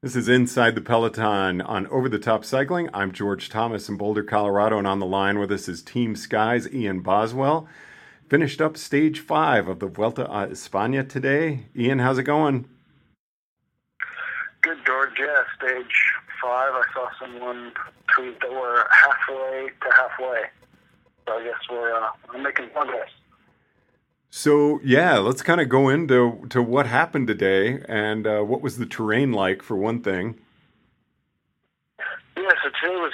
This is Inside the Peloton on Over the Top Cycling. I'm George Thomas in Boulder, Colorado, and on the line with us is Team Sky's Ian Boswell. Finished up stage five of the Vuelta a España today. Ian, how's it going? Good, George. Yeah, stage five. I saw someone tweet that we're halfway to halfway. So I guess we're, uh, we're making progress. So yeah, let's kind of go into to what happened today and uh, what was the terrain like for one thing. Yeah, so today was,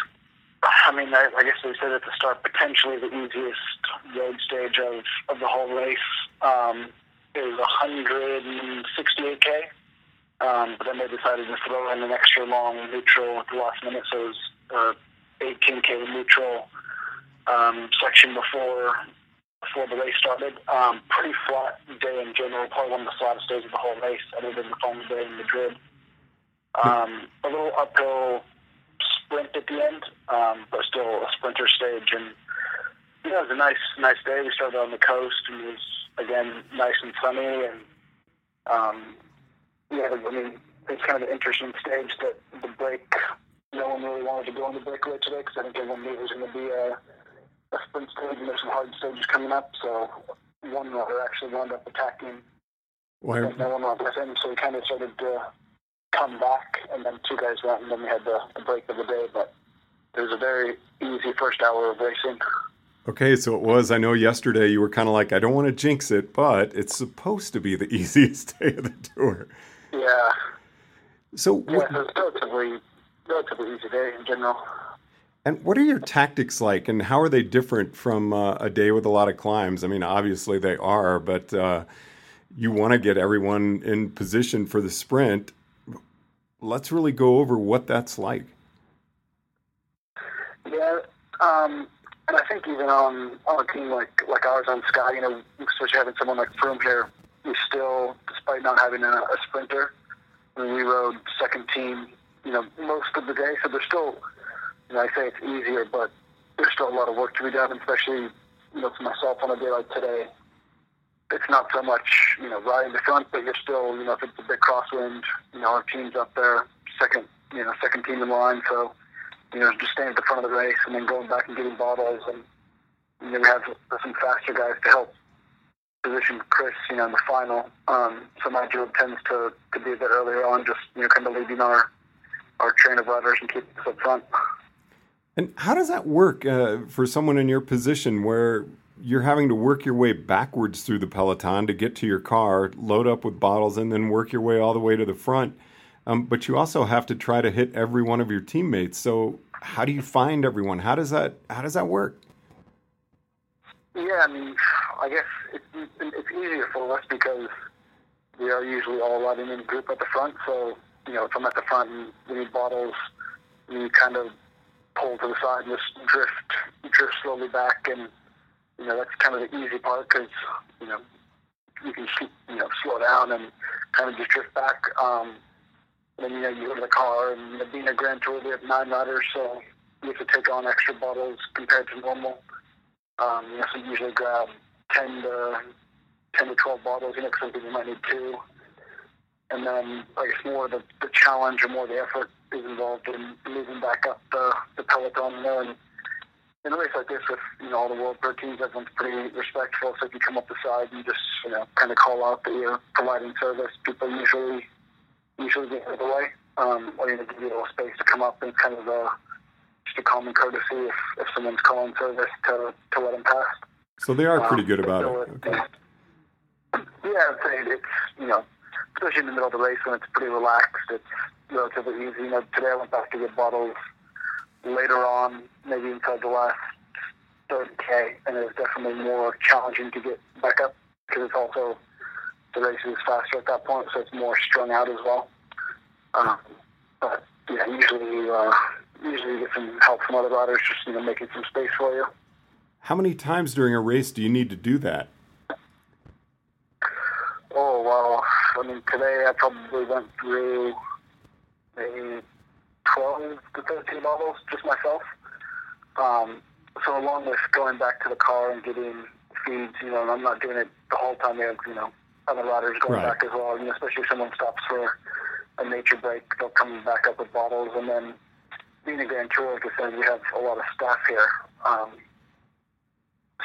I mean, I, I guess they said at the start potentially the easiest road stage of, of the whole race. Um, it was 168k, um, but then they decided to throw in an extra long neutral at the last minute, so it was uh, 18k neutral um, section before before the race started. Um, pretty flat day in general, probably one of the flattest days of the whole race, other than the final day in Madrid. Um, a little uphill sprint at the end, um, but still a sprinter stage. And yeah, it was a nice, nice day. We started on the coast, and it was again nice and sunny. And um, yeah, I mean, it's kind of an interesting stage that the break. No one really wanted to go on the break right today because I think everyone knew it was going to be a a sprint stage and there's some hard stages coming up. So one runner actually wound up attacking. Why? No one went with him, so he kind of started to come back, and then two guys went, and then we had the, the break of the day. But it was a very easy first hour of racing. Okay, so it was. I know yesterday you were kind of like, I don't want to jinx it, but it's supposed to be the easiest day of the tour. Yeah. So, Yeah, what, so relatively, relatively easy day in general. And what are your tactics like, and how are they different from uh, a day with a lot of climbs? I mean, obviously they are, but uh, you want to get everyone in position for the sprint. Let's really go over what that's like. Yeah, um, and I think even on on a team like like ours on Sky, you know, especially having someone like Froome here, we still, despite not having a, a sprinter, I mean, we rode second team, you know, most of the day. So there's still, you know, I say it's easier, but there's still a lot of work to be done, especially you know for myself on a day like today. It's not so much you know riding the front, but you're still you know if it's a big crosswind, you know our team's up there, second you know second team in line, so you know, just staying at the front of the race and then going back and getting bottles. And you know, we have some faster guys to help position Chris, you know, in the final. Um, so my job tends to, to be a bit earlier on, just, you know, kind of leading our, our train of riders and keeping us up front. And how does that work uh, for someone in your position where you're having to work your way backwards through the peloton to get to your car, load up with bottles, and then work your way all the way to the front? Um, but you also have to try to hit every one of your teammates. So how do you find everyone? How does that how does that work? Yeah, I mean, I guess it's, it's easier for us because we are usually all riding in a group at the front. So, you know, if I'm at the front and we need bottles, we kind of pull to the side and just drift, drift slowly back. And, you know, that's kind of the easy part because, you know, you can, you know, slow down and kind of just drift back. Um, then, you know, you go to the car and, you being a Grand Tour, we have nine riders, so you have to take on extra bottles compared to normal. Um, you know, so you usually grab 10 to, 10 to 12 bottles, you know, 'cause some people might need two. And then, I guess more the, the challenge or more the effort is involved in moving back up the, the peloton, know, and in a race like this with, you know, all the world pro teams, everyone's pretty respectful, so if you come up the side and just, you know, kind of call out that you're providing service, people usually, usually get out of the way, um, or you know, give you a little space to come up and kind of, uh, just a common courtesy if, if someone's calling service to, to let them pass. So they are pretty Um, good about so it. Okay. Yeah, I'd say it's, you know, especially in the middle of the race when it's pretty relaxed, it's relatively easy. You know, today I went back to get bottles later on, maybe inside the last 30K, and it was definitely more challenging to get back up because it's also, the race is faster at that point, so it's more strung out as well. Um, but, yeah, usually you, uh, usually you get some help from other riders just, you know, making some space for you. How many times during a race do you need to do that? Oh well, I mean today I probably went through maybe twelve to thirteen bottles just myself. Um, so along with going back to the car and getting feeds, you know, and I'm not doing it the whole time. We have you know other riders going Right. back as well. You know, especially if someone stops for a nature break, they'll come back up with bottles, and then being a Grand Tour, like I said, we have a lot of staff here. Um,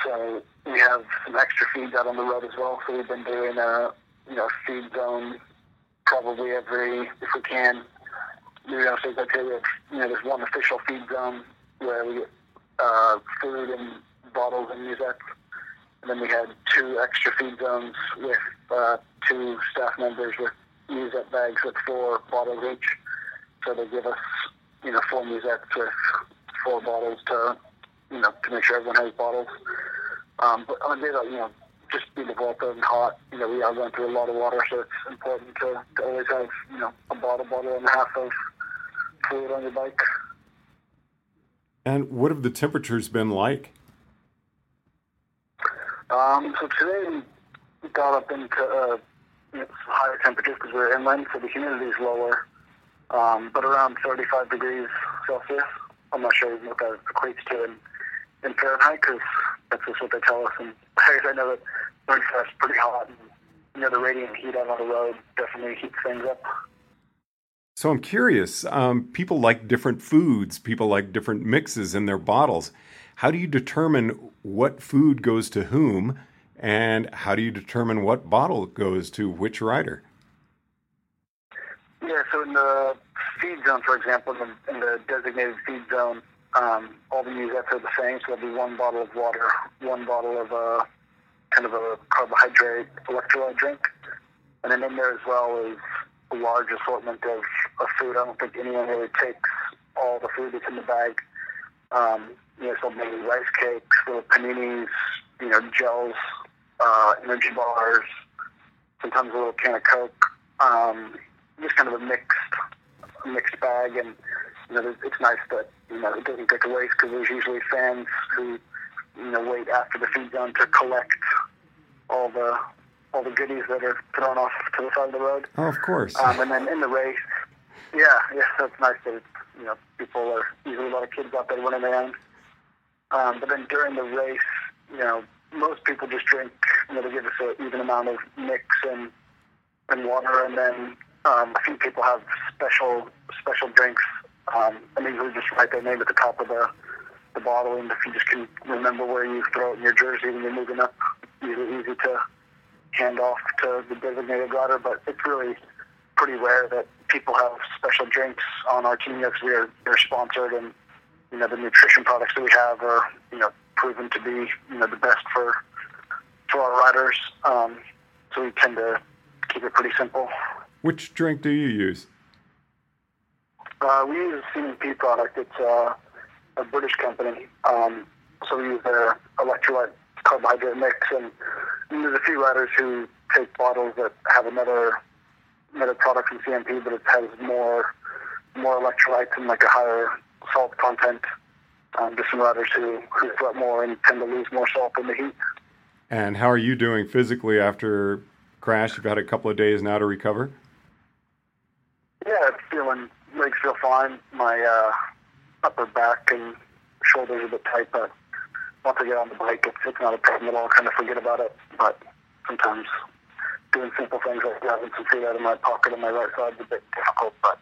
so we have some extra feeds out on the road as well. So we've been doing a you know feed zone probably every if we can. So like we have you know there's one official feed zone where we get uh, food and bottles and musettes. And then we had two extra feed zones with uh, two staff members with musette bags with four bottles each. So they give us, you know, four musettes with four bottles to, you know, to make sure everyone has bottles. Um, but on a day that, you know, just being Vuelta and hot, you know, we are going through a lot of water, so it's important to, to always have, you know, a bottle, bottle and a half of fluid on your bike. And what have the temperatures been like? Um, so today we got up into uh, you know, higher temperatures because we're inland, so the humidity is lower, um, but around 35 degrees Celsius. I'm not sure what that equates to in, in Fahrenheit because that's just what they tell us. And I know that 35 is pretty hot, and you know the radiant heat out on the road definitely heats things up. So I'm curious. Um, people like different foods. People like different mixes in their bottles. How do you determine what food goes to whom, and how do you determine what bottle goes to which rider? Yeah, so in the feed zone, for example, in the, in the designated feed zone, um, all the musettes are the same. So there'll be one bottle of water, one bottle of a uh, kind of a carbohydrate electrolyte drink, and then in there as well is a large assortment of, of food. I don't think anyone really takes all the food that's in the bag. Um, you know, so maybe rice cakes, little paninis, you know, gels, uh, energy bars, sometimes a little can of Coke. Um, just kind of a mixed, mixed bag, and you know, it's nice that you know it doesn't get to waste because there's usually fans who you know wait after the feed zone to collect all the all the goodies that are thrown off to the side of the road. Oh, of course. Um, and then in the race, yeah, yeah, it's nice that you know people are usually a lot of kids out there running around. Um, but then during the race, you know, most people just drink, you know, they give us an even amount of mix and and water, and then um, a few people have special special drinks, um, and usually just write their name at the top of the the bottle, and if you just can remember where you throw it in your jersey when you're moving up, usually easy to hand off to the designated rider. But it's really pretty rare that people have special drinks on our team because we're, we're sponsored and you know the nutrition products that we have are you know proven to be you know the best for for our riders. Um, so we tend to keep it pretty simple. Which drink do you use? Uh, we use a CNP product. It's uh, a British company. Um, so we use their electrolyte carbohydrate mix, and, and there's a few riders who take bottles that have another another product from CNP, but it has more more electrolytes and like a higher salt content. Um, just some riders who, who sweat more and tend to lose more salt in the heat. And how are you doing physically after crash? You've had a couple of days now to recover. Yeah, it's feeling legs feel fine. My uh, upper back and shoulders are a bit tight, but once I get on the bike, it's, it's not a problem at all. I kind of forget about it, but sometimes doing simple things like grabbing some food out of my pocket on my right side is a bit difficult, but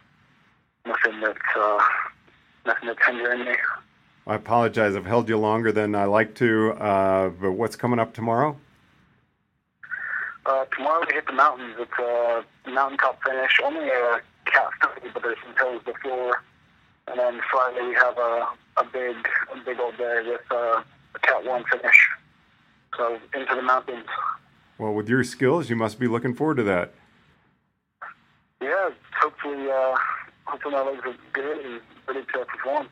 nothing that's uh, nothing that's hindering me. I apologize. I've held you longer than I like to. Uh, but what's coming up tomorrow? Uh, tomorrow we hit the mountains. It's a mountaintop finish. Only a cat 30, but there's some hills before. And then Friday we have a, a big a big old day with uh, a cat one finish. So into the mountains. Well, with your skills, you must be looking forward to that. Yeah, hopefully, uh, hopefully my legs are good and ready to perform.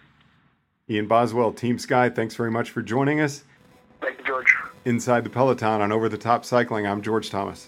Ian Boswell, Team Sky, thanks very much for joining us. Thank you, George. Inside the Peloton on Over the Top Cycling, I'm George Thomas.